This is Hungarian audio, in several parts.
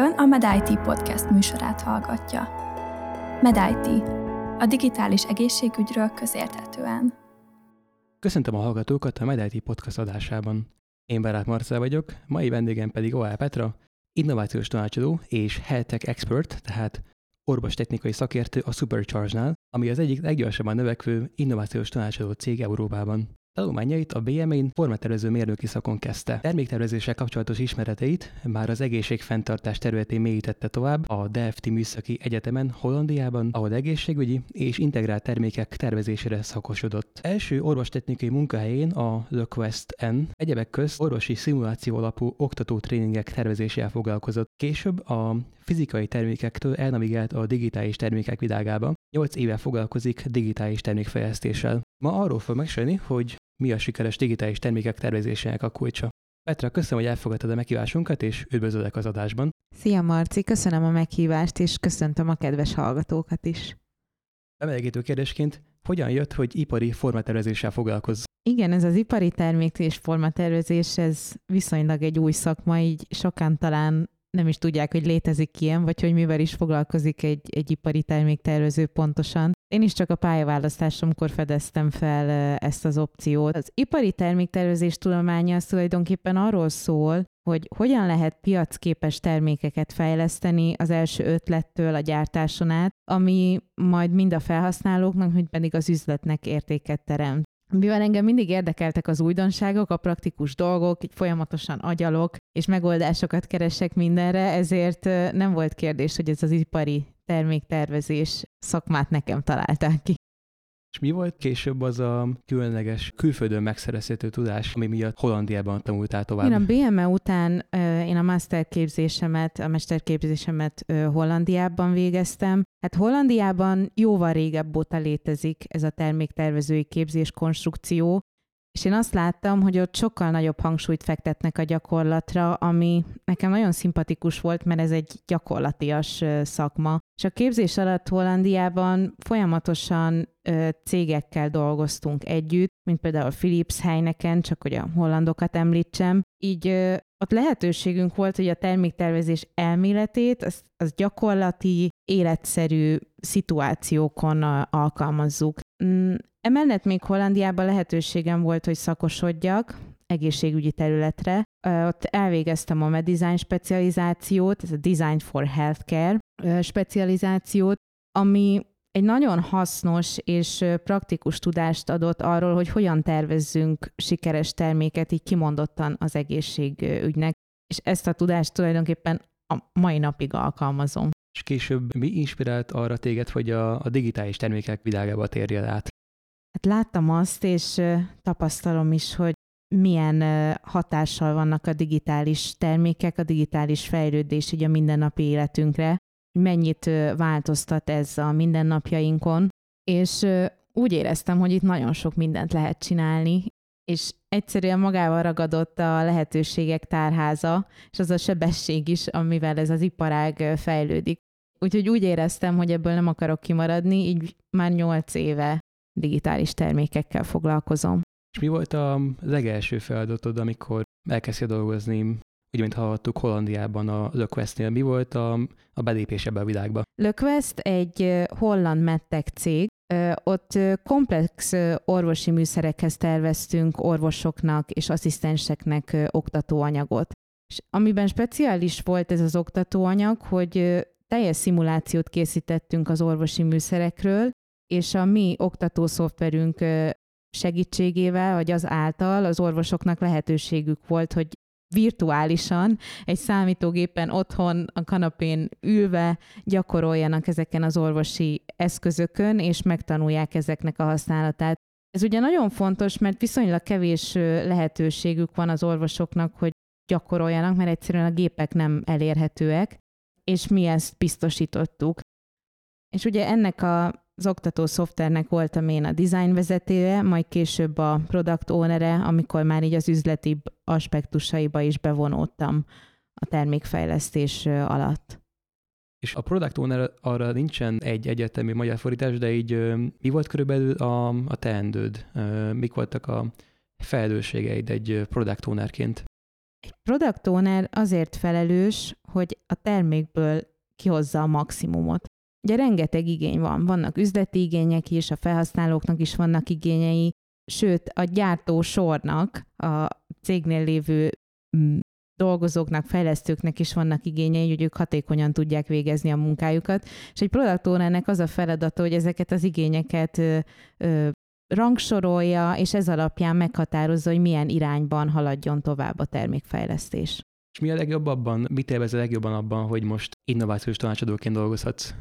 Ön a MedIT podcast műsorát hallgatja. MedIT, a digitális egészségügyről közérthetően. Köszöntöm a hallgatókat a MedIT podcast adásában. Én Barát Marcel vagyok, mai vendégem pedig OL Petra, innovációs tanácsadó és health expert, tehát orvostechnikai szakértő a Supercharge-nál, ami az egyik leggyorsabban növekvő innovációs tanácsadó cég Európában. Tanulmányait a BMA-n formatervező mérnöki szakon kezdte. Terméktervezéssel kapcsolatos ismereteit már az egészségfenntartás területén mélyítette tovább a DFT Műszaki Egyetemen Hollandiában, ahol egészségügyi és integrált termékek tervezésére szakosodott. Első orvostechnikai munkahelyén a The Quest N egyebek közt orvosi szimuláció alapú oktató tréningek tervezésével foglalkozott. Később a fizikai termékektől elnavigált a digitális termékek világába. 8 éve foglalkozik digitális termékfejlesztéssel. Ma arról fog mesélni, hogy mi a sikeres digitális termékek tervezésének a kulcsa. Petra, köszönöm, hogy elfogadtad a meghívásunkat, és üdvözöllek az adásban. Szia Marci, köszönöm a meghívást, és köszöntöm a kedves hallgatókat is. Bemelegítő kérdésként, hogyan jött, hogy ipari formatervezéssel foglalkozz? Igen, ez az ipari termék és formatervezés, ez viszonylag egy új szakma, így sokan talán nem is tudják, hogy létezik ilyen, vagy hogy mivel is foglalkozik egy, egy ipari terméktervező pontosan. Én is csak a pályaválasztásomkor fedeztem fel ezt az opciót. Az ipari terméktervezés tudománya az tulajdonképpen arról szól, hogy hogyan lehet piacképes termékeket fejleszteni az első ötlettől a gyártáson át, ami majd mind a felhasználóknak, mind pedig az üzletnek értéket teremt. Mivel engem mindig érdekeltek az újdonságok, a praktikus dolgok, így folyamatosan agyalok, és megoldásokat keresek mindenre, ezért nem volt kérdés, hogy ez az ipari terméktervezés szakmát nekem találták ki. Mi volt később az a különleges külföldön megszerezhető tudás, ami miatt Hollandiában tanultál tovább? Én a BME után én a masterképzésemet, a mesterképzésemet Hollandiában végeztem. Hát Hollandiában jóval régebb óta létezik ez a terméktervezői képzés konstrukció, és én azt láttam, hogy ott sokkal nagyobb hangsúlyt fektetnek a gyakorlatra, ami nekem nagyon szimpatikus volt, mert ez egy gyakorlatias szakma. És a képzés alatt Hollandiában folyamatosan ö, cégekkel dolgoztunk együtt, mint például Philips Heineken, csak hogy a hollandokat említsem. Így ö, ott lehetőségünk volt, hogy a terméktervezés elméletét, az, az gyakorlati, életszerű szituációkon alkalmazzuk. Mm, Emellett még Hollandiában lehetőségem volt, hogy szakosodjak egészségügyi területre. Ott elvégeztem a Medisign specializációt, ez a Design for Healthcare specializációt, ami egy nagyon hasznos és praktikus tudást adott arról, hogy hogyan tervezzünk sikeres terméket így kimondottan az egészségügynek. És ezt a tudást tulajdonképpen a mai napig alkalmazom. És később mi inspirált arra téged, hogy a, a digitális termékek világába térjél át? Hát láttam azt, és tapasztalom is, hogy milyen hatással vannak a digitális termékek, a digitális fejlődés így a mindennapi életünkre, mennyit változtat ez a mindennapjainkon, és úgy éreztem, hogy itt nagyon sok mindent lehet csinálni, és egyszerűen magával ragadott a lehetőségek tárháza, és az a sebesség is, amivel ez az iparág fejlődik. Úgyhogy úgy éreztem, hogy ebből nem akarok kimaradni, így már nyolc éve digitális termékekkel foglalkozom. És mi volt a legelső feladatod, amikor elkezdtél dolgozni, úgy, mint hallottuk, Hollandiában a Löquestnél. Mi volt a, a belépés ebbe a világba? Löquest egy holland medtech cég, ott komplex orvosi műszerekhez terveztünk orvosoknak és asszisztenseknek oktatóanyagot. És amiben speciális volt ez az oktatóanyag, hogy teljes szimulációt készítettünk az orvosi műszerekről, és a mi oktató szoftverünk segítségével, vagy az által az orvosoknak lehetőségük volt, hogy virtuálisan egy számítógépen otthon a kanapén ülve gyakoroljanak ezeken az orvosi eszközökön, és megtanulják ezeknek a használatát. Ez ugye nagyon fontos, mert viszonylag kevés lehetőségük van az orvosoknak, hogy gyakoroljanak, mert egyszerűen a gépek nem elérhetőek, és mi ezt biztosítottuk. És ugye ennek a az oktató szoftvernek voltam én a design vezetője, majd később a product ownere, amikor már így az üzleti aspektusaiba is bevonódtam a termékfejlesztés alatt. És a product owner arra nincsen egy egyetemi magyar fordítás, de így mi volt körülbelül a, a teendőd? Mik voltak a felelősségeid egy product ownerként? Egy product owner azért felelős, hogy a termékből kihozza a maximumot. Ugye rengeteg igény van, vannak üzleti igények is, a felhasználóknak is vannak igényei, sőt a gyártó sornak, a cégnél lévő mm, dolgozóknak, fejlesztőknek is vannak igényei, hogy ők hatékonyan tudják végezni a munkájukat, és egy product ownernek az a feladata, hogy ezeket az igényeket ö, ö, rangsorolja, és ez alapján meghatározza, hogy milyen irányban haladjon tovább a termékfejlesztés. És mi a legjobb abban, mit élvez a legjobban abban, hogy most innovációs tanácsadóként dolgozhatsz?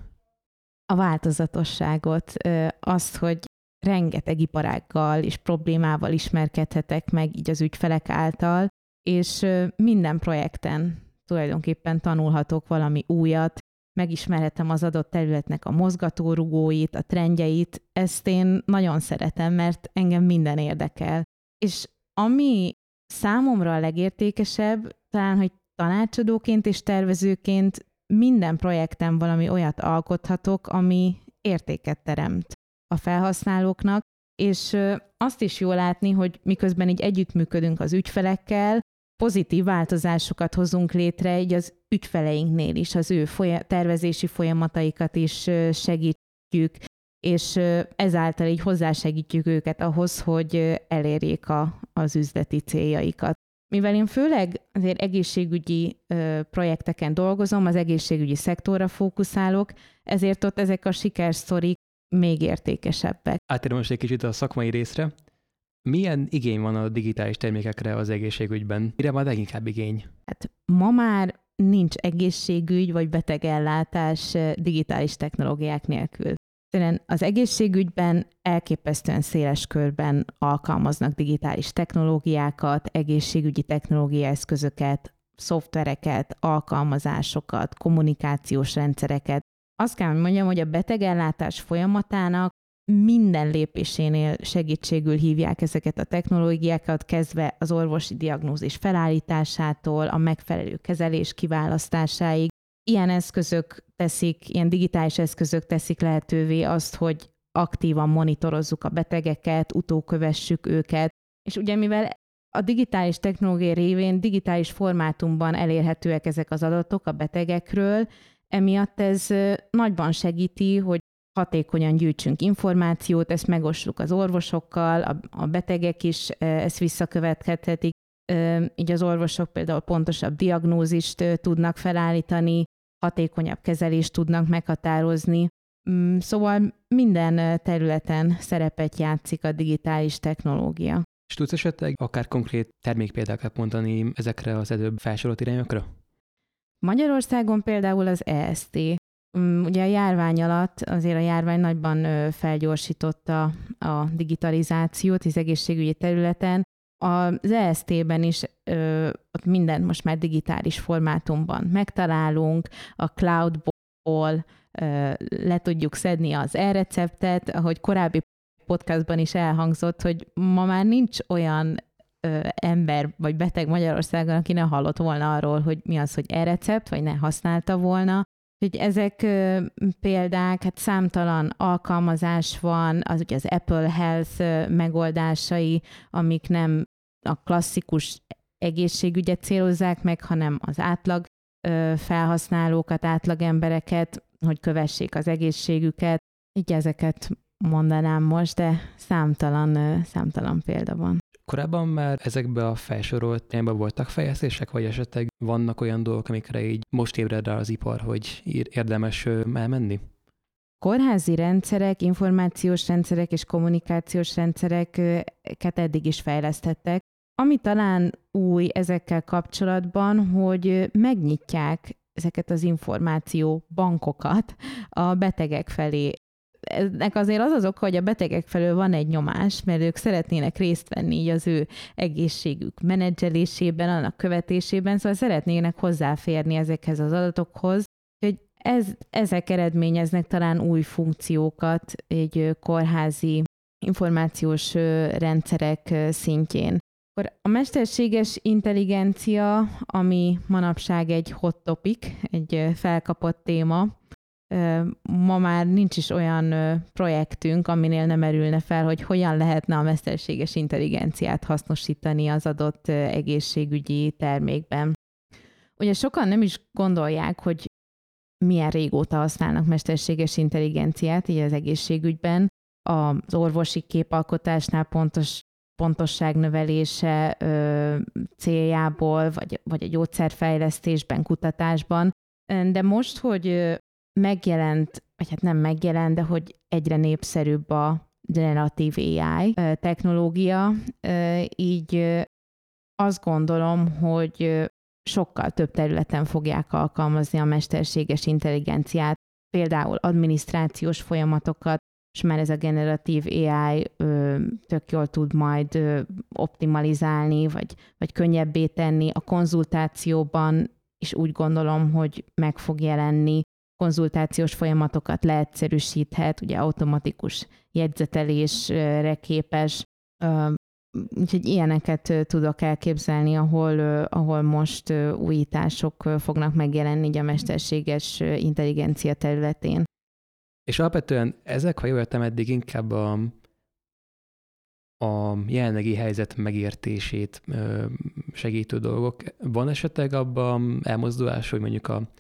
A változatosságot, azt, hogy rengeteg iparággal és problémával ismerkedhetek meg így az ügyfelek által, és minden projekten tulajdonképpen tanulhatok valami újat, megismerhetem az adott területnek a mozgatórugóit, a trendjeit, ezt én nagyon szeretem, mert engem minden érdekel. És ami számomra a legértékesebb, talán, hogy tanácsadóként és tervezőként minden projekten valami olyat alkothatok, ami értéket teremt a felhasználóknak, és azt is jól látni, hogy miközben így együttműködünk az ügyfelekkel, pozitív változásokat hozunk létre így az ügyfeleinknél is, az ő folya- tervezési folyamataikat is segítjük, és ezáltal így hozzásegítjük őket ahhoz, hogy elérjék a, az üzleti céljaikat. Mivel én főleg azért egészségügyi ö, projekteken dolgozom, az egészségügyi szektorra fókuszálok, ezért ott ezek a sikersztorik még értékesebbek. Átérem most egy kicsit a szakmai részre. Milyen igény van a digitális termékekre az egészségügyben? Mire van leginkább igény? Hát ma már nincs egészségügy vagy betegellátás digitális technológiák nélkül. Egyszerűen az egészségügyben elképesztően széles körben alkalmaznak digitális technológiákat, egészségügyi technológiaeszközöket, szoftvereket, alkalmazásokat, kommunikációs rendszereket. Azt kell, hogy mondjam, hogy a betegellátás folyamatának minden lépésénél segítségül hívják ezeket a technológiákat, kezdve az orvosi diagnózis felállításától, a megfelelő kezelés kiválasztásáig, ilyen eszközök teszik, ilyen digitális eszközök teszik lehetővé azt, hogy aktívan monitorozzuk a betegeket, utókövessük őket, és ugye mivel a digitális technológia révén digitális formátumban elérhetőek ezek az adatok a betegekről, emiatt ez nagyban segíti, hogy hatékonyan gyűjtsünk információt, ezt megossuk az orvosokkal, a, betegek is ezt visszakövethetik, így az orvosok például pontosabb diagnózist tudnak felállítani, hatékonyabb kezelést tudnak meghatározni. Mm, szóval minden területen szerepet játszik a digitális technológia. És tudsz esetleg akár konkrét termékpéldákat mondani ezekre az előbb felsorolt irányokra? Magyarországon például az EST. Mm, ugye a járvány alatt azért a járvány nagyban felgyorsította a digitalizációt az egészségügyi területen, az EST-ben is ö, ott mindent most már digitális formátumban megtalálunk, a cloudból ö, le tudjuk szedni az e-receptet, ahogy korábbi podcastban is elhangzott, hogy ma már nincs olyan ö, ember vagy beteg Magyarországon, aki ne hallott volna arról, hogy mi az, hogy e-recept, vagy ne használta volna. Hogy ezek példák, hát számtalan alkalmazás van, az ugye az Apple Health megoldásai, amik nem a klasszikus egészségügyet célozzák meg, hanem az átlag felhasználókat, átlag embereket, hogy kövessék az egészségüket. Így ezeket mondanám most, de számtalan, számtalan példa van. Korábban már ezekbe a felsorolt témában voltak fejlesztések, vagy esetleg vannak olyan dolgok, amikre így most ébred rá az ipar, hogy érdemes elmenni? Kórházi rendszerek, információs rendszerek és kommunikációs rendszereket eddig is fejlesztettek. Ami talán új ezekkel kapcsolatban, hogy megnyitják ezeket az információ bankokat a betegek felé. Ennek azért az az oka, hogy a betegek felől van egy nyomás, mert ők szeretnének részt venni így az ő egészségük menedzselésében, annak követésében, szóval szeretnének hozzáférni ezekhez az adatokhoz, hogy ez, ezek eredményeznek talán új funkciókat egy kórházi információs rendszerek szintjén. Akkor a mesterséges intelligencia, ami manapság egy hot topic, egy felkapott téma, ma már nincs is olyan projektünk, aminél nem merülne fel, hogy hogyan lehetne a mesterséges intelligenciát hasznosítani az adott egészségügyi termékben. Ugye sokan nem is gondolják, hogy milyen régóta használnak mesterséges intelligenciát így az egészségügyben. Az orvosi képalkotásnál pontos pontosság növelése ö, céljából, vagy, vagy a gyógyszerfejlesztésben, kutatásban. De most, hogy megjelent, vagy hát nem megjelent, de hogy egyre népszerűbb a generatív AI technológia, így azt gondolom, hogy sokkal több területen fogják alkalmazni a mesterséges intelligenciát, például adminisztrációs folyamatokat, és már ez a generatív AI ö, tök jól tud majd ö, optimalizálni, vagy, vagy könnyebbé tenni. A konzultációban, és úgy gondolom, hogy meg fog jelenni konzultációs folyamatokat leegyszerűsíthet, ugye automatikus jegyzetelésre képes, úgyhogy ilyeneket tudok elképzelni, ahol, ahol most újítások fognak megjelenni a mesterséges intelligencia területén. És alapvetően ezek, ha jól értem, eddig inkább a, a jelenlegi helyzet megértését segítő dolgok. Van esetleg abban elmozdulás, hogy mondjuk a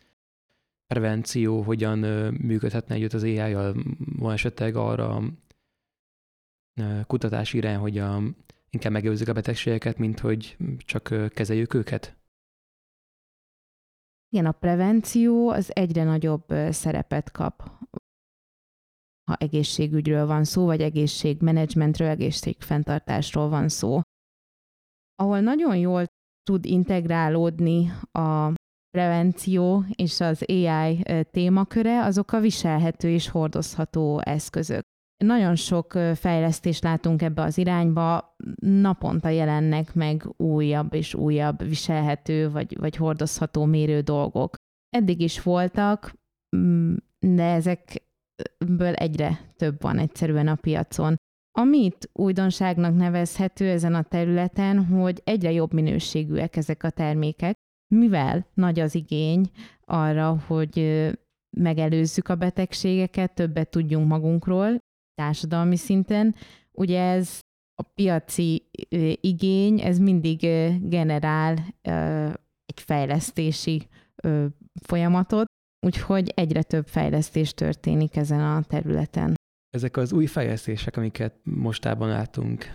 prevenció hogyan működhetne együtt az ai Van esetleg arra kutatási irány, hogy a, inkább megőrzik a betegségeket, mint hogy csak kezeljük őket? Igen, a prevenció az egyre nagyobb szerepet kap ha egészségügyről van szó, vagy egészségmenedzsmentről, egészségfenntartásról van szó. Ahol nagyon jól tud integrálódni a prevenció és az AI témaköre, azok a viselhető és hordozható eszközök. Nagyon sok fejlesztést látunk ebbe az irányba, naponta jelennek meg újabb és újabb viselhető vagy, vagy hordozható mérő dolgok. Eddig is voltak, mm, de ezekből egyre több van egyszerűen a piacon. Amit újdonságnak nevezhető ezen a területen, hogy egyre jobb minőségűek ezek a termékek, mivel nagy az igény arra, hogy megelőzzük a betegségeket, többet tudjunk magunkról társadalmi szinten, ugye ez a piaci igény, ez mindig generál egy fejlesztési folyamatot, úgyhogy egyre több fejlesztés történik ezen a területen. Ezek az új fejlesztések, amiket mostában látunk,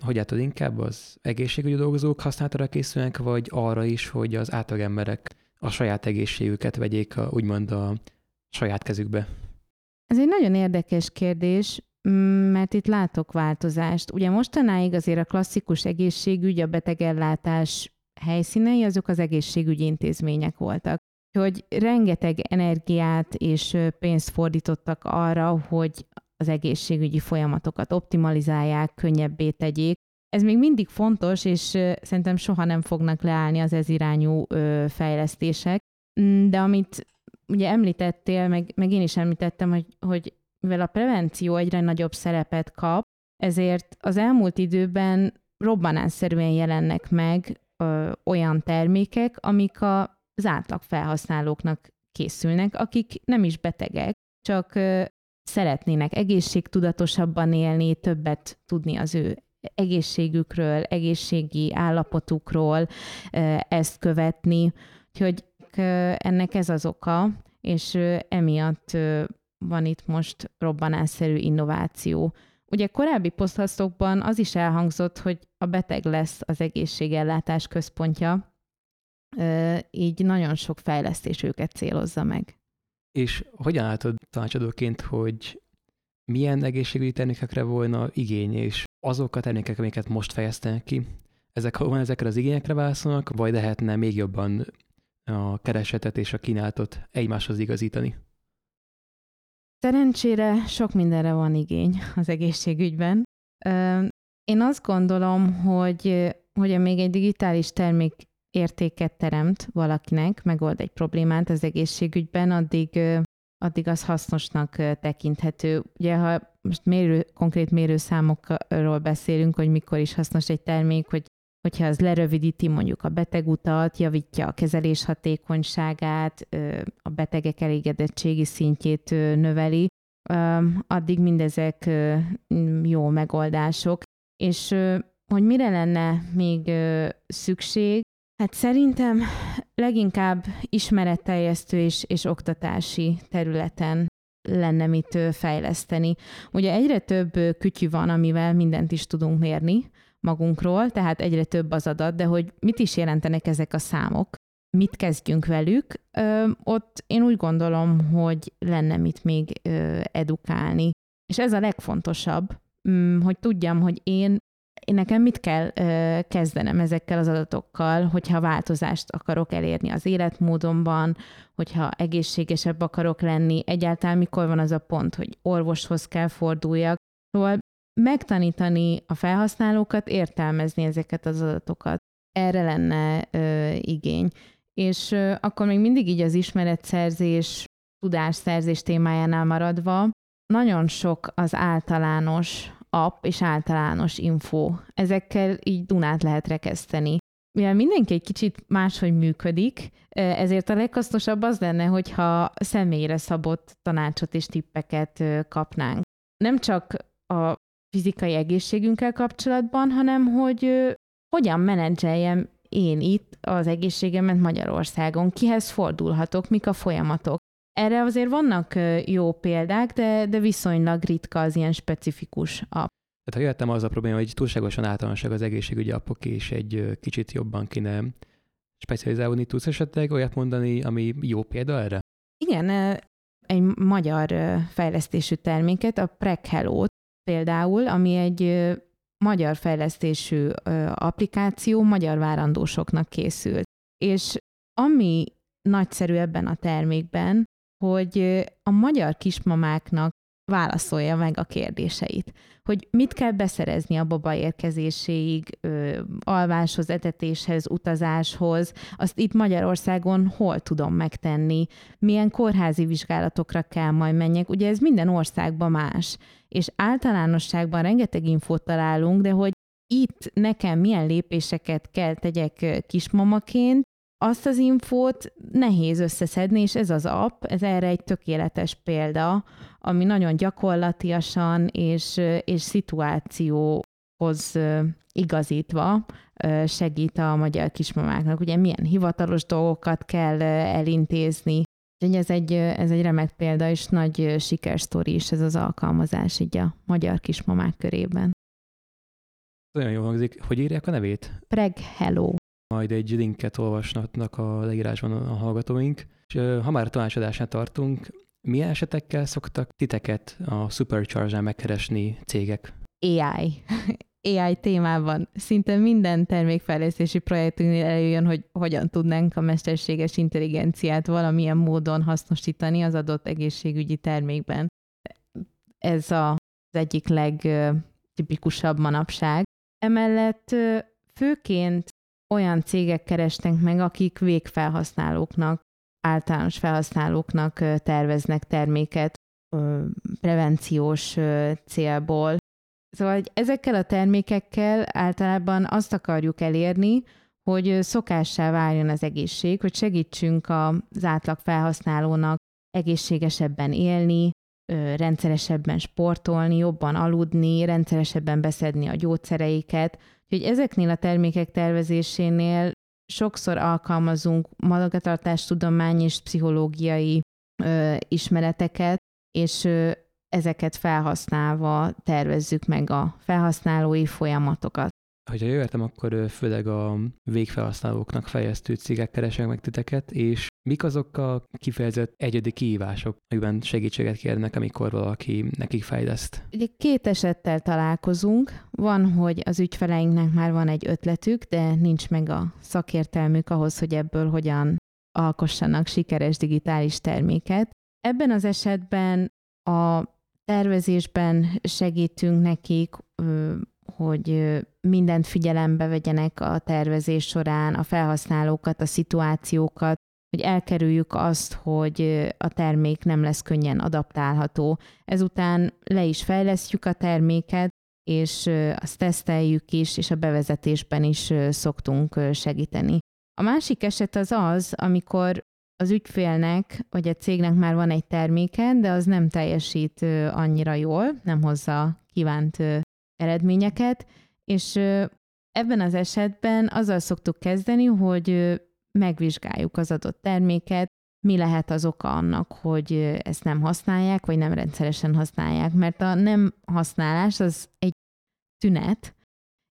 hogy látod inkább az egészségügyi dolgozók használatra készülnek, vagy arra is, hogy az átlagemberek a saját egészségüket vegyék a, úgymond a saját kezükbe? Ez egy nagyon érdekes kérdés, mert itt látok változást. Ugye mostanáig azért a klasszikus egészségügy, a betegellátás helyszínei, azok az egészségügyi intézmények voltak. Hogy rengeteg energiát és pénzt fordítottak arra, hogy az egészségügyi folyamatokat optimalizálják, könnyebbé tegyék. Ez még mindig fontos, és szerintem soha nem fognak leállni az ez irányú fejlesztések. Mm, de amit ugye említettél, meg, meg én is említettem, hogy, hogy mivel a prevenció egyre nagyobb szerepet kap, ezért az elmúlt időben robbanásszerűen jelennek meg ö, olyan termékek, amik a, az átlag felhasználóknak készülnek, akik nem is betegek, csak szeretnének egészségtudatosabban élni, többet tudni az ő egészségükről, egészségi állapotukról, ezt követni. Úgyhogy ennek ez az oka, és emiatt van itt most robbanásszerű innováció. Ugye korábbi posztasztokban az is elhangzott, hogy a beteg lesz az egészségellátás központja, így nagyon sok fejlesztés őket célozza meg. És hogyan látod tanácsadóként, hogy milyen egészségügyi termékekre volna igény, és azok a termékek, amiket most fejeztenek ki, ezek van ezekre az igényekre válaszolnak, vagy lehetne még jobban a keresetet és a kínálatot egymáshoz igazítani? Szerencsére sok mindenre van igény az egészségügyben. Én azt gondolom, hogy, hogy még egy digitális termék értéket teremt valakinek, megold egy problémát az egészségügyben, addig, addig az hasznosnak tekinthető. Ugye, ha most mérő, konkrét mérőszámokról beszélünk, hogy mikor is hasznos egy termék, hogy hogyha az lerövidíti mondjuk a betegutat, javítja a kezelés hatékonyságát, a betegek elégedettségi szintjét növeli, addig mindezek jó megoldások. És hogy mire lenne még szükség, Hát szerintem leginkább ismeretteljesztő és, és oktatási területen lenne mit fejleszteni. Ugye egyre több kütyű van, amivel mindent is tudunk mérni magunkról, tehát egyre több az adat, de hogy mit is jelentenek ezek a számok, mit kezdjünk velük, ö, ott én úgy gondolom, hogy lenne mit még ö, edukálni. És ez a legfontosabb, mm, hogy tudjam, hogy én én nekem mit kell ö, kezdenem ezekkel az adatokkal, hogyha változást akarok elérni az életmódomban, hogyha egészségesebb akarok lenni, egyáltalán mikor van az a pont, hogy orvoshoz kell forduljak. Szóval megtanítani a felhasználókat értelmezni ezeket az adatokat. Erre lenne ö, igény. És ö, akkor még mindig így az ismeretszerzés, tudásszerzés témájánál maradva, nagyon sok az általános app és általános info. Ezekkel így Dunát lehet rekeszteni. Mivel mindenki egy kicsit máshogy működik, ezért a leghasznosabb az lenne, hogyha személyre szabott tanácsot és tippeket kapnánk. Nem csak a fizikai egészségünkkel kapcsolatban, hanem hogy hogyan menedzseljem én itt az egészségemet Magyarországon, kihez fordulhatok, mik a folyamatok. Erre azért vannak jó példák, de, de viszonylag ritka az ilyen specifikus app. Tehát ha jöttem az a probléma, hogy túlságosan általánosak az egészségügyi appok, és egy kicsit jobban kéne specializálódni, tudsz esetleg olyat mondani, ami jó példa erre? Igen, egy magyar fejlesztésű terméket, a Prek hello például, ami egy magyar fejlesztésű applikáció magyar várandósoknak készült. És ami nagyszerű ebben a termékben, hogy a magyar kismamáknak válaszolja meg a kérdéseit. Hogy mit kell beszerezni a baba érkezéséig, alváshoz, etetéshez, utazáshoz, azt itt Magyarországon hol tudom megtenni, milyen kórházi vizsgálatokra kell majd menjek. Ugye ez minden országban más, és általánosságban rengeteg infót találunk, de hogy itt nekem milyen lépéseket kell tegyek kismamaként, azt az infót nehéz összeszedni, és ez az app, ez erre egy tökéletes példa, ami nagyon gyakorlatiasan és, és szituációhoz igazítva segít a magyar kismamáknak. Ugye milyen hivatalos dolgokat kell elintézni. Ez egy, ez egy remek példa, és nagy sikersztori is ez az alkalmazás így a magyar kismamák körében. Nagyon jó hangzik. Hogy írják a nevét? Preg Hello majd egy linket olvasnak a leírásban a hallgatóink. És ha már tanácsadásnál tartunk, milyen esetekkel szoktak titeket a Supercharge-án megkeresni cégek? AI. AI témában szinte minden termékfejlesztési projektünknél előjön, hogy hogyan tudnánk a mesterséges intelligenciát valamilyen módon hasznosítani az adott egészségügyi termékben. Ez a, az egyik legtipikusabb manapság. Emellett főként olyan cégek keresnek meg, akik végfelhasználóknak, általános felhasználóknak terveznek terméket prevenciós célból. Szóval hogy ezekkel a termékekkel általában azt akarjuk elérni, hogy szokássá váljon az egészség, hogy segítsünk az átlag felhasználónak egészségesebben élni, rendszeresebben sportolni, jobban aludni, rendszeresebben beszedni a gyógyszereiket, Úgyhogy ezeknél a termékek tervezésénél sokszor alkalmazunk magatartástudomány és pszichológiai ö, ismereteket, és ö, ezeket felhasználva tervezzük meg a felhasználói folyamatokat. Hogyha jöttem, akkor főleg a végfelhasználóknak fejeztő cégek keresek meg titeket, és mik azok a kifejezett egyedi kihívások, amiben segítséget kérnek, amikor valaki nekik fejleszt? Ugye két esettel találkozunk. Van, hogy az ügyfeleinknek már van egy ötletük, de nincs meg a szakértelmük ahhoz, hogy ebből hogyan alkossanak sikeres digitális terméket. Ebben az esetben a tervezésben segítünk nekik hogy mindent figyelembe vegyenek a tervezés során, a felhasználókat, a szituációkat, hogy elkerüljük azt, hogy a termék nem lesz könnyen adaptálható. Ezután le is fejlesztjük a terméket, és azt teszteljük is, és a bevezetésben is szoktunk segíteni. A másik eset az az, amikor az ügyfélnek vagy a cégnek már van egy terméke, de az nem teljesít annyira jól, nem hozza kívánt eredményeket, és ebben az esetben azzal szoktuk kezdeni, hogy megvizsgáljuk az adott terméket, mi lehet az oka annak, hogy ezt nem használják, vagy nem rendszeresen használják, mert a nem használás az egy tünet,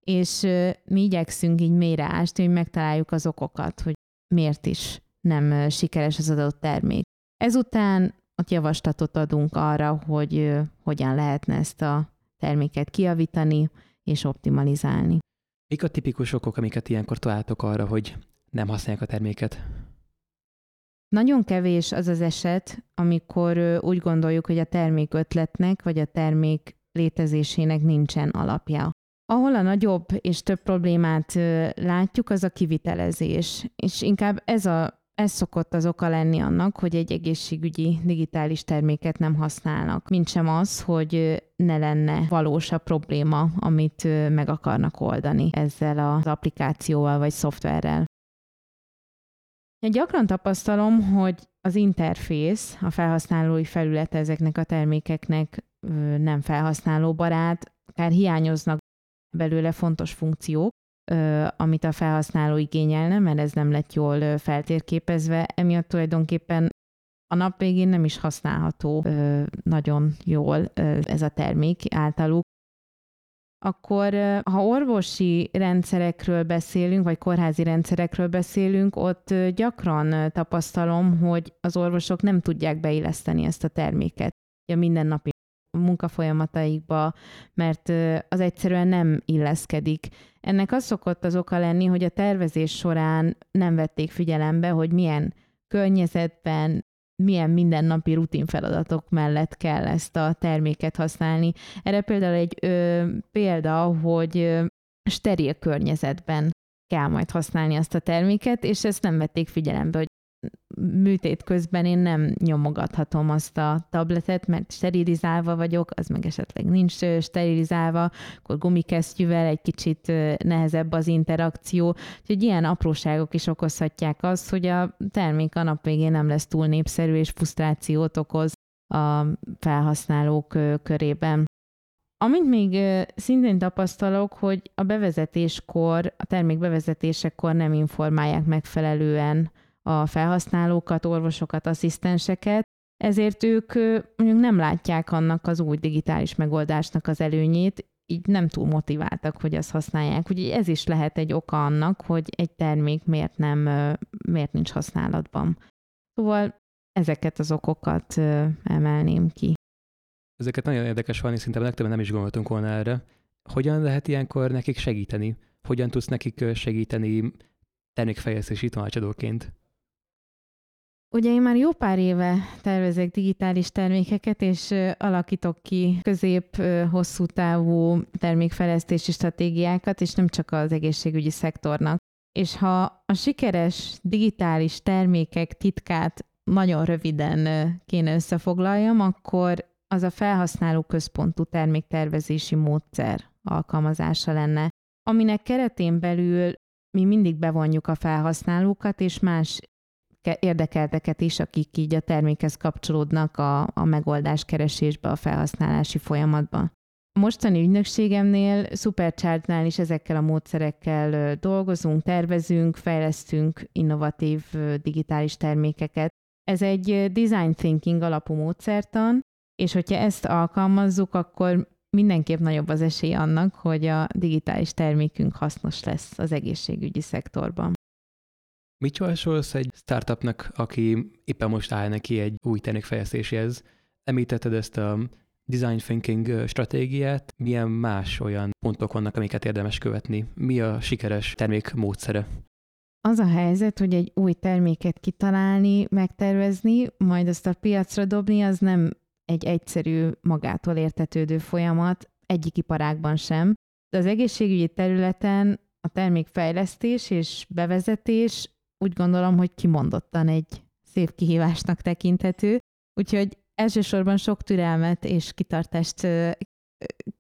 és mi igyekszünk így mélyre ásni, hogy megtaláljuk az okokat, hogy miért is nem sikeres az adott termék. Ezután ott javaslatot adunk arra, hogy hogyan lehetne ezt a terméket kiavítani és optimalizálni. Mik a tipikus okok, amiket ilyenkor találtok arra, hogy nem használják a terméket? Nagyon kevés az az eset, amikor úgy gondoljuk, hogy a termék ötletnek vagy a termék létezésének nincsen alapja. Ahol a nagyobb és több problémát látjuk, az a kivitelezés. És inkább ez, a, ez szokott az oka lenni annak, hogy egy egészségügyi digitális terméket nem használnak, mint sem az, hogy ne lenne valós a probléma, amit meg akarnak oldani ezzel az applikációval vagy szoftverrel. Gyakran tapasztalom, hogy az interfész, a felhasználói felület ezeknek a termékeknek nem felhasználó barát, akár hiányoznak belőle fontos funkciók, amit a felhasználó igényelne, mert ez nem lett jól feltérképezve, emiatt tulajdonképpen a nap végén nem is használható nagyon jól ez a termék általuk, akkor ha orvosi rendszerekről beszélünk, vagy kórházi rendszerekről beszélünk, ott gyakran tapasztalom, hogy az orvosok nem tudják beilleszteni ezt a terméket a mindennapi munkafolyamataikba, mert az egyszerűen nem illeszkedik. Ennek az szokott az oka lenni, hogy a tervezés során nem vették figyelembe, hogy milyen környezetben, milyen mindennapi rutin feladatok mellett kell ezt a terméket használni. Erre például egy ö, példa, hogy ö, steril környezetben kell majd használni azt a terméket, és ezt nem vették figyelembe, hogy műtét közben én nem nyomogathatom azt a tabletet, mert sterilizálva vagyok, az meg esetleg nincs sterilizálva, akkor gumikesztyűvel egy kicsit nehezebb az interakció. Úgyhogy ilyen apróságok is okozhatják azt, hogy a termék a nap végén nem lesz túl népszerű, és frusztrációt okoz a felhasználók körében. Amit még szintén tapasztalok, hogy a bevezetéskor, a termék bevezetésekor nem informálják megfelelően a felhasználókat, orvosokat, asszisztenseket, ezért ők mondjuk nem látják annak az új digitális megoldásnak az előnyét, így nem túl motiváltak, hogy azt használják. Úgyhogy ez is lehet egy oka annak, hogy egy termék miért nem, miért nincs használatban. Szóval ezeket az okokat emelném ki. Ezeket nagyon érdekes valami, szinte legtöbben nem is gondoltunk volna erre. Hogyan lehet ilyenkor nekik segíteni? Hogyan tudsz nekik segíteni termékfejlesztési tanácsadóként? Ugye én már jó pár éve tervezek digitális termékeket, és alakítok ki közép-hosszú távú termékfejlesztési stratégiákat, és nem csak az egészségügyi szektornak. És ha a sikeres digitális termékek titkát nagyon röviden kéne összefoglaljam, akkor az a felhasználó központú terméktervezési módszer alkalmazása lenne, aminek keretén belül mi mindig bevonjuk a felhasználókat és más érdekelteket is, akik így a termékhez kapcsolódnak a, a megoldás keresésbe, a felhasználási folyamatban. A mostani ügynökségemnél, Supercharge-nál is ezekkel a módszerekkel dolgozunk, tervezünk, fejlesztünk innovatív digitális termékeket. Ez egy design thinking alapú módszertan, és hogyha ezt alkalmazzuk, akkor mindenképp nagyobb az esély annak, hogy a digitális termékünk hasznos lesz az egészségügyi szektorban. Mit javasolsz egy startupnak, aki éppen most áll neki egy új termékfejlesztéséhez? Említetted ezt a design thinking stratégiát. Milyen más olyan pontok vannak, amiket érdemes követni? Mi a sikeres termék módszere? Az a helyzet, hogy egy új terméket kitalálni, megtervezni, majd azt a piacra dobni, az nem egy egyszerű, magától értetődő folyamat, egyik iparágban sem. De az egészségügyi területen a termékfejlesztés és bevezetés úgy gondolom, hogy kimondottan egy szép kihívásnak tekinthető. Úgyhogy elsősorban sok türelmet és kitartást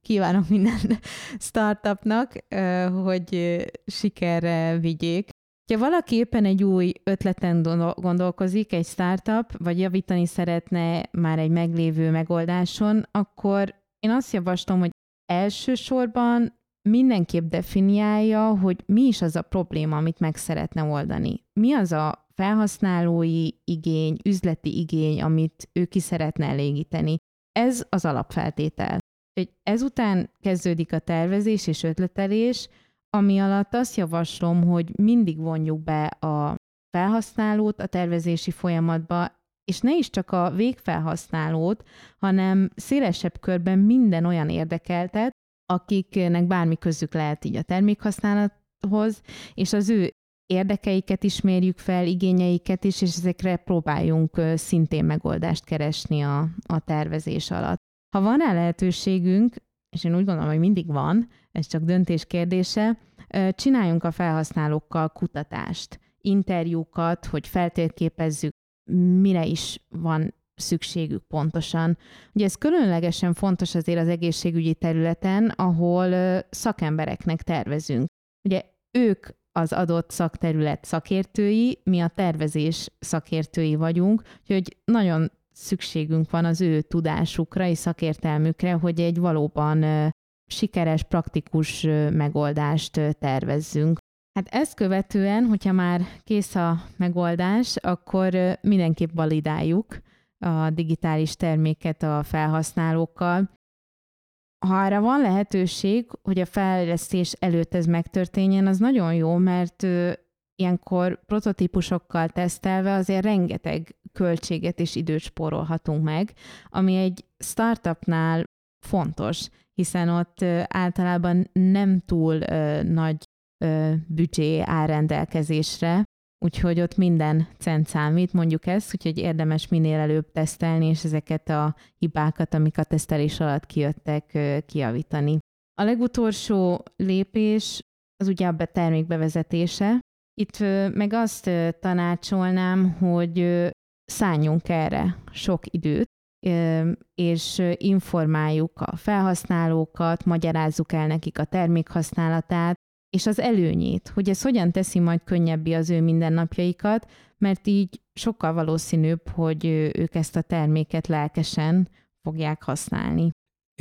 kívánok minden startupnak, hogy sikerre vigyék. Ha valaki éppen egy új ötleten gondolkozik, egy startup, vagy javítani szeretne már egy meglévő megoldáson, akkor én azt javaslom, hogy elsősorban mindenképp definiálja, hogy mi is az a probléma, amit meg szeretne oldani. Mi az a felhasználói igény, üzleti igény, amit ő ki szeretne elégíteni. Ez az alapfeltétel. Hogy ezután kezdődik a tervezés és ötletelés, ami alatt azt javaslom, hogy mindig vonjuk be a felhasználót a tervezési folyamatba, és ne is csak a végfelhasználót, hanem szélesebb körben minden olyan érdekeltet, akiknek bármi közük lehet így a termékhasználathoz, és az ő érdekeiket ismerjük fel, igényeiket is, és ezekre próbáljunk szintén megoldást keresni a, a tervezés alatt. Ha van rá lehetőségünk, és én úgy gondolom, hogy mindig van, ez csak döntés kérdése, csináljunk a felhasználókkal kutatást, interjúkat, hogy feltérképezzük, mire is van szükségük pontosan. Ugye ez különlegesen fontos azért az egészségügyi területen, ahol szakembereknek tervezünk. Ugye ők az adott szakterület szakértői, mi a tervezés szakértői vagyunk, úgyhogy nagyon szükségünk van az ő tudásukra és szakértelmükre, hogy egy valóban sikeres, praktikus megoldást tervezzünk. Hát ezt követően, hogyha már kész a megoldás, akkor mindenképp validáljuk a digitális terméket a felhasználókkal. Ha arra van lehetőség, hogy a fejlesztés előtt ez megtörténjen, az nagyon jó, mert ilyenkor prototípusokkal tesztelve azért rengeteg költséget és időt spórolhatunk meg, ami egy startupnál fontos, hiszen ott általában nem túl nagy büdzsé áll rendelkezésre, úgyhogy ott minden cent számít, mondjuk ezt, úgyhogy érdemes minél előbb tesztelni, és ezeket a hibákat, amik a tesztelés alatt kijöttek, kiavítani. A legutolsó lépés az ugye a termék bevezetése. Itt meg azt tanácsolnám, hogy szálljunk erre sok időt, és informáljuk a felhasználókat, magyarázzuk el nekik a termék használatát, és az előnyét, hogy ez hogyan teszi majd könnyebbé az ő mindennapjaikat, mert így sokkal valószínűbb, hogy ők ezt a terméket lelkesen fogják használni.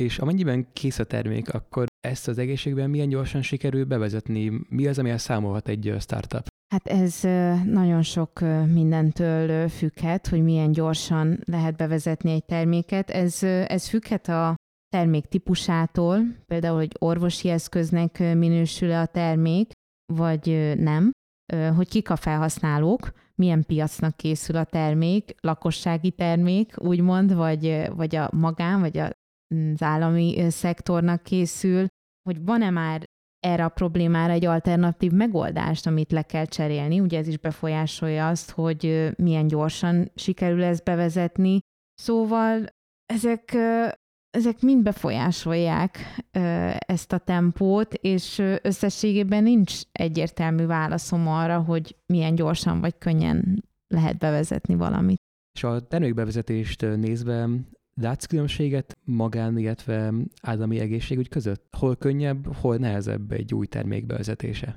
És amennyiben kész a termék, akkor ezt az egészségben milyen gyorsan sikerül bevezetni? Mi az, ami számolhat egy startup? Hát ez nagyon sok mindentől függhet, hogy milyen gyorsan lehet bevezetni egy terméket. Ez, ez függhet a termék típusától, például, hogy orvosi eszköznek minősül-e a termék, vagy nem, hogy kik a felhasználók, milyen piacnak készül a termék, lakossági termék, úgymond, vagy, vagy a magán, vagy az állami szektornak készül, hogy van-e már erre a problémára egy alternatív megoldást, amit le kell cserélni. Ugye ez is befolyásolja azt, hogy milyen gyorsan sikerül ezt bevezetni. Szóval ezek, ezek mind befolyásolják ezt a tempót, és összességében nincs egyértelmű válaszom arra, hogy milyen gyorsan vagy könnyen lehet bevezetni valamit. És a termékbevezetést nézve Látsz különbséget magán, illetve állami egészségügy között? Hol könnyebb, hol nehezebb egy új termék bevezetése?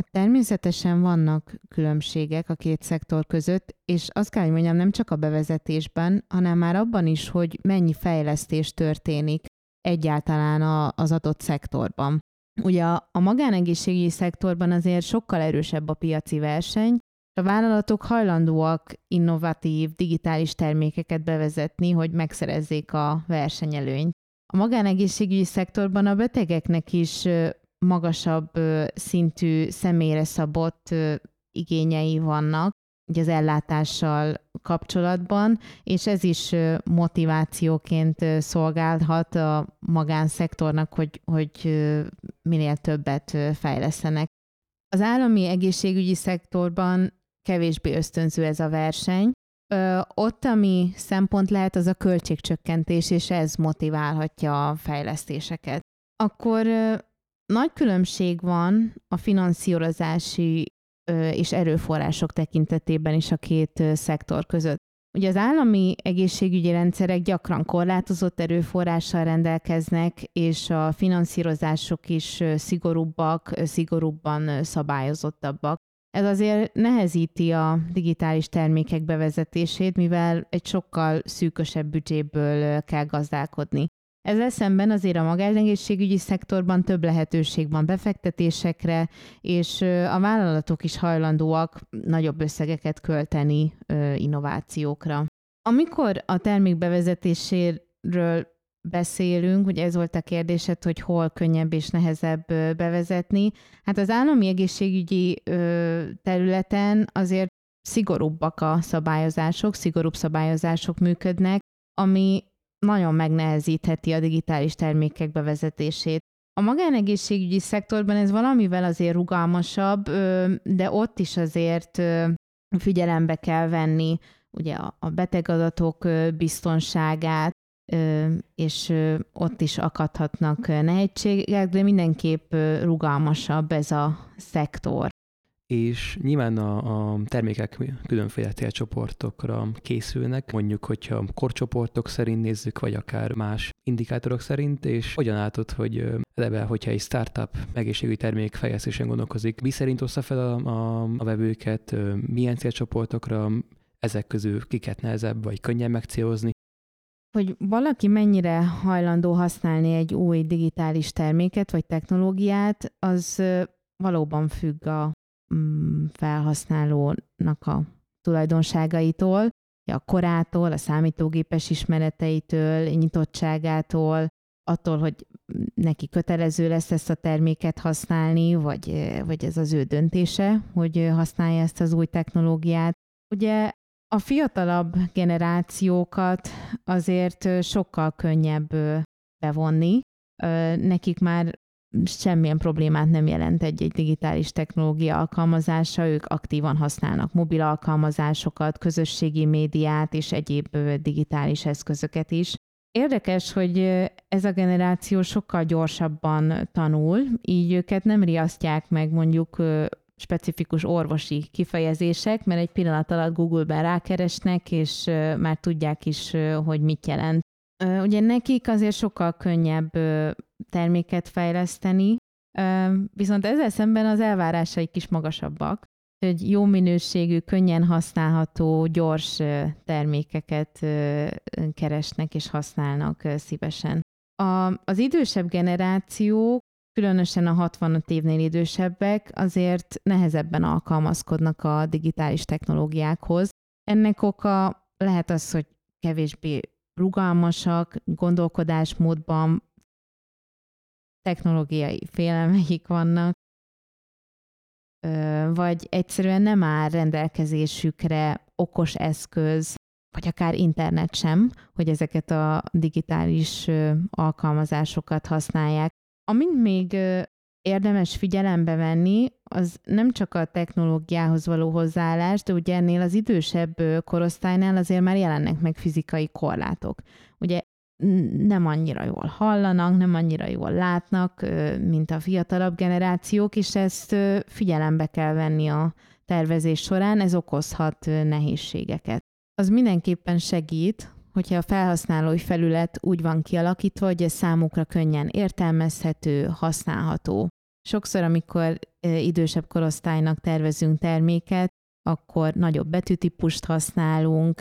Hát természetesen vannak különbségek a két szektor között, és azt kell, hogy mondjam, nem csak a bevezetésben, hanem már abban is, hogy mennyi fejlesztés történik egyáltalán az adott szektorban. Ugye a magánegészségügyi szektorban azért sokkal erősebb a piaci verseny, a vállalatok hajlandóak innovatív digitális termékeket bevezetni, hogy megszerezzék a versenyelőnyt. A magánegészségügyi szektorban a betegeknek is magasabb szintű személyre szabott igényei vannak, ugye az ellátással kapcsolatban, és ez is motivációként szolgálhat a magánszektornak, hogy, hogy minél többet fejlesztenek. Az állami egészségügyi szektorban kevésbé ösztönző ez a verseny. Ott, ami szempont lehet, az a költségcsökkentés, és ez motiválhatja a fejlesztéseket. Akkor nagy különbség van a finanszírozási és erőforrások tekintetében is a két szektor között. Ugye az állami egészségügyi rendszerek gyakran korlátozott erőforrással rendelkeznek, és a finanszírozások is szigorúbbak, szigorúbban szabályozottabbak. Ez azért nehezíti a digitális termékek bevezetését, mivel egy sokkal szűkösebb büdzséből kell gazdálkodni. Ezzel szemben azért a magánegészségügyi szektorban több lehetőség van befektetésekre, és a vállalatok is hajlandóak nagyobb összegeket költeni innovációkra. Amikor a termék bevezetéséről beszélünk, ugye ez volt a kérdésed, hogy hol könnyebb és nehezebb bevezetni. Hát az állami egészségügyi területen azért szigorúbbak a szabályozások, szigorúbb szabályozások működnek, ami nagyon megnehezítheti a digitális termékek bevezetését. A magánegészségügyi szektorban ez valamivel azért rugalmasabb, de ott is azért figyelembe kell venni ugye a betegadatok biztonságát, és ott is akadhatnak nehézségek, de mindenképp rugalmasabb ez a szektor és nyilván a, a termékek különféle célcsoportokra készülnek, mondjuk, hogyha korcsoportok szerint nézzük, vagy akár más indikátorok szerint, és hogyan látod, hogy eleve, hogyha egy startup egészségügyi termék fejlesztésen gondolkozik, mi szerint oszta fel a, a, a vevőket, milyen célcsoportokra, ezek közül kiket nehezebb, vagy könnyen megcélozni, hogy valaki mennyire hajlandó használni egy új digitális terméket vagy technológiát, az valóban függ a felhasználónak a tulajdonságaitól, a korától, a számítógépes ismereteitől, nyitottságától, attól, hogy neki kötelező lesz ezt a terméket használni, vagy, vagy ez az ő döntése, hogy használja ezt az új technológiát. Ugye a fiatalabb generációkat azért sokkal könnyebb bevonni, nekik már semmilyen problémát nem jelent egy-egy digitális technológia alkalmazása, ők aktívan használnak mobil alkalmazásokat, közösségi médiát és egyéb digitális eszközöket is. Érdekes, hogy ez a generáció sokkal gyorsabban tanul, így őket nem riasztják meg mondjuk specifikus orvosi kifejezések, mert egy pillanat alatt Google-ben rákeresnek, és már tudják is, hogy mit jelent. Ugye nekik azért sokkal könnyebb terméket fejleszteni, viszont ezzel szemben az elvárásaik is magasabbak, hogy jó minőségű, könnyen használható, gyors termékeket keresnek és használnak szívesen. A, az idősebb generáció, különösen a 65 évnél idősebbek, azért nehezebben alkalmazkodnak a digitális technológiákhoz. Ennek oka lehet az, hogy kevésbé rugalmasak, gondolkodásmódban technológiai félelmeik vannak, vagy egyszerűen nem áll rendelkezésükre okos eszköz, vagy akár internet sem, hogy ezeket a digitális alkalmazásokat használják. Amint még érdemes figyelembe venni, az nem csak a technológiához való hozzáállás, de ugye ennél az idősebb korosztálynál azért már jelennek meg fizikai korlátok. Ugye nem annyira jól hallanak, nem annyira jól látnak, mint a fiatalabb generációk, és ezt figyelembe kell venni a tervezés során, ez okozhat nehézségeket. Az mindenképpen segít, hogyha a felhasználói felület úgy van kialakítva, hogy ez számukra könnyen értelmezhető, használható. Sokszor, amikor idősebb korosztálynak tervezünk terméket, akkor nagyobb betűtípust használunk,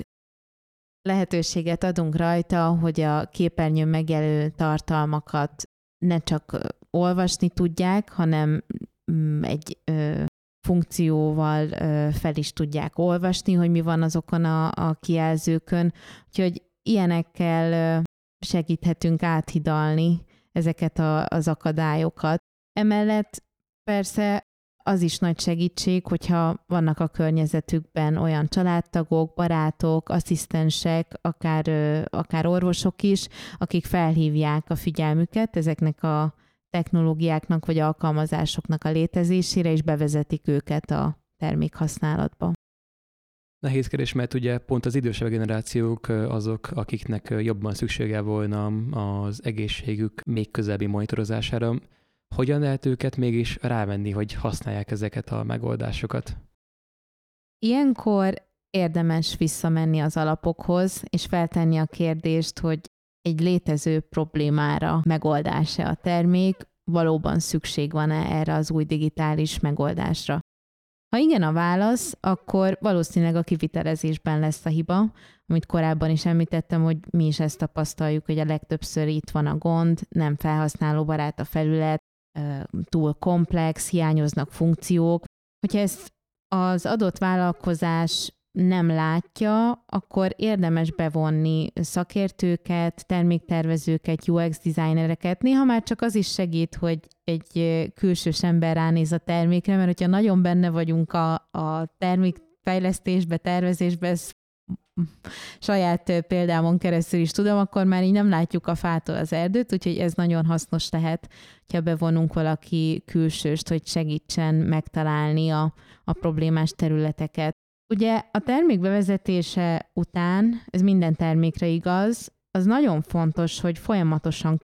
lehetőséget adunk rajta, hogy a képernyőn megjelölő tartalmakat ne csak olvasni tudják, hanem mm, egy ö, funkcióval ö, fel is tudják olvasni, hogy mi van azokon a, a kijelzőkön. Úgyhogy ilyenekkel segíthetünk áthidalni ezeket a, az akadályokat. Emellett persze az is nagy segítség, hogyha vannak a környezetükben olyan családtagok, barátok, asszisztensek, akár, akár orvosok is, akik felhívják a figyelmüket ezeknek a technológiáknak vagy alkalmazásoknak a létezésére, és bevezetik őket a termékhasználatba. Nehéz kérdés, mert ugye pont az idősebb generációk azok, akiknek jobban szüksége volna az egészségük még közelebbi monitorozására. Hogyan lehet őket mégis rávenni, hogy használják ezeket a megoldásokat? Ilyenkor érdemes visszamenni az alapokhoz, és feltenni a kérdést, hogy egy létező problémára megoldása a termék, valóban szükség van-e erre az új digitális megoldásra. Ha igen a válasz, akkor valószínűleg a kivitelezésben lesz a hiba, amit korábban is említettem, hogy mi is ezt tapasztaljuk, hogy a legtöbbször itt van a gond, nem felhasználóbarát a felület, túl komplex, hiányoznak funkciók. Hogyha ezt az adott vállalkozás nem látja, akkor érdemes bevonni szakértőket, terméktervezőket, UX designereket. Néha már csak az is segít, hogy egy külsős ember ránéz a termékre, mert hogyha nagyon benne vagyunk a, a termékfejlesztésbe, tervezésbe, ez saját példámon keresztül is tudom, akkor már így nem látjuk a fától az erdőt, úgyhogy ez nagyon hasznos lehet, ha bevonunk valaki külsőst, hogy segítsen megtalálni a, a problémás területeket. Ugye a termék bevezetése után, ez minden termékre igaz, az nagyon fontos, hogy folyamatosan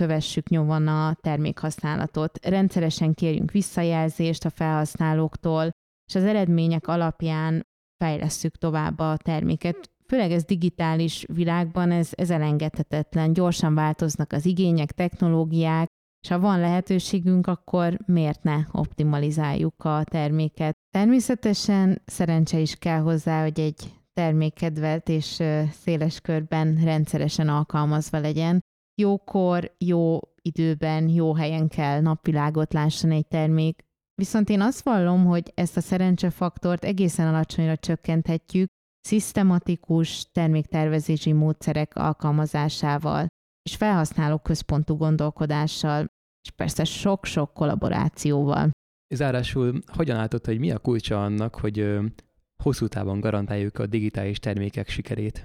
kövessük nyomon a termékhasználatot. Rendszeresen kérjünk visszajelzést a felhasználóktól, és az eredmények alapján fejlesszük tovább a terméket. Főleg ez digitális világban ez, ez elengedhetetlen. Gyorsan változnak az igények, technológiák, és ha van lehetőségünk, akkor miért ne optimalizáljuk a terméket. Természetesen szerencse is kell hozzá, hogy egy termékkedvelt és széles körben rendszeresen alkalmazva legyen. Jókor, jó időben, jó helyen kell napvilágot lásson egy termék. Viszont én azt vallom, hogy ezt a szerencsefaktort egészen alacsonyra csökkenthetjük szisztematikus terméktervezési módszerek alkalmazásával és felhasználó központú gondolkodással, és persze sok-sok kollaborációval. Zárásul hogyan látod, hogy mi a kulcsa annak, hogy hosszú távon garantáljuk a digitális termékek sikerét?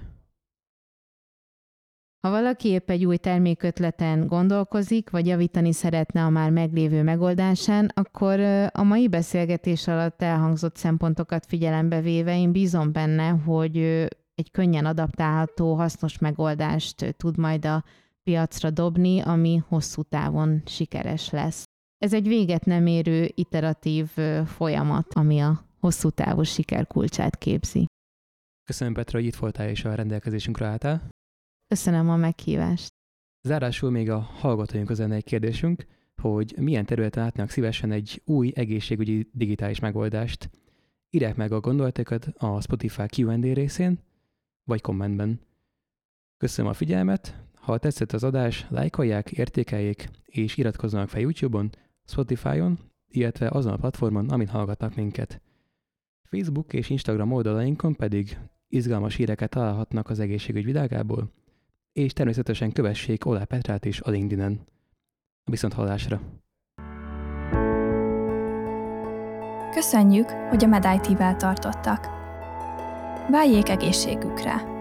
Ha valaki épp egy új termékötleten gondolkozik, vagy javítani szeretne a már meglévő megoldásán, akkor a mai beszélgetés alatt elhangzott szempontokat figyelembe véve én bízom benne, hogy egy könnyen adaptálható, hasznos megoldást tud majd a piacra dobni, ami hosszú távon sikeres lesz. Ez egy véget nem érő iteratív folyamat, ami a hosszú távú siker kulcsát képzi. Köszönöm Petra, hogy itt voltál és a rendelkezésünkre álltál. Köszönöm a meghívást. Zárásul még a hallgatóink lenne egy kérdésünk, hogy milyen területen látnak szívesen egy új egészségügyi digitális megoldást. Írják meg a gondolatokat a Spotify Q&A részén, vagy kommentben. Köszönöm a figyelmet, ha tetszett az adás, lájkolják, értékeljék és iratkozzanak fel YouTube-on, Spotify-on, illetve azon a platformon, amin hallgatnak minket. Facebook és Instagram oldalainkon pedig izgalmas híreket találhatnak az egészségügy világából, és természetesen kövessék Olá Petrát is a LinkedIn-en. Viszont hallásra! Köszönjük, hogy a MedIT-vel tartottak. Váljék egészségükre!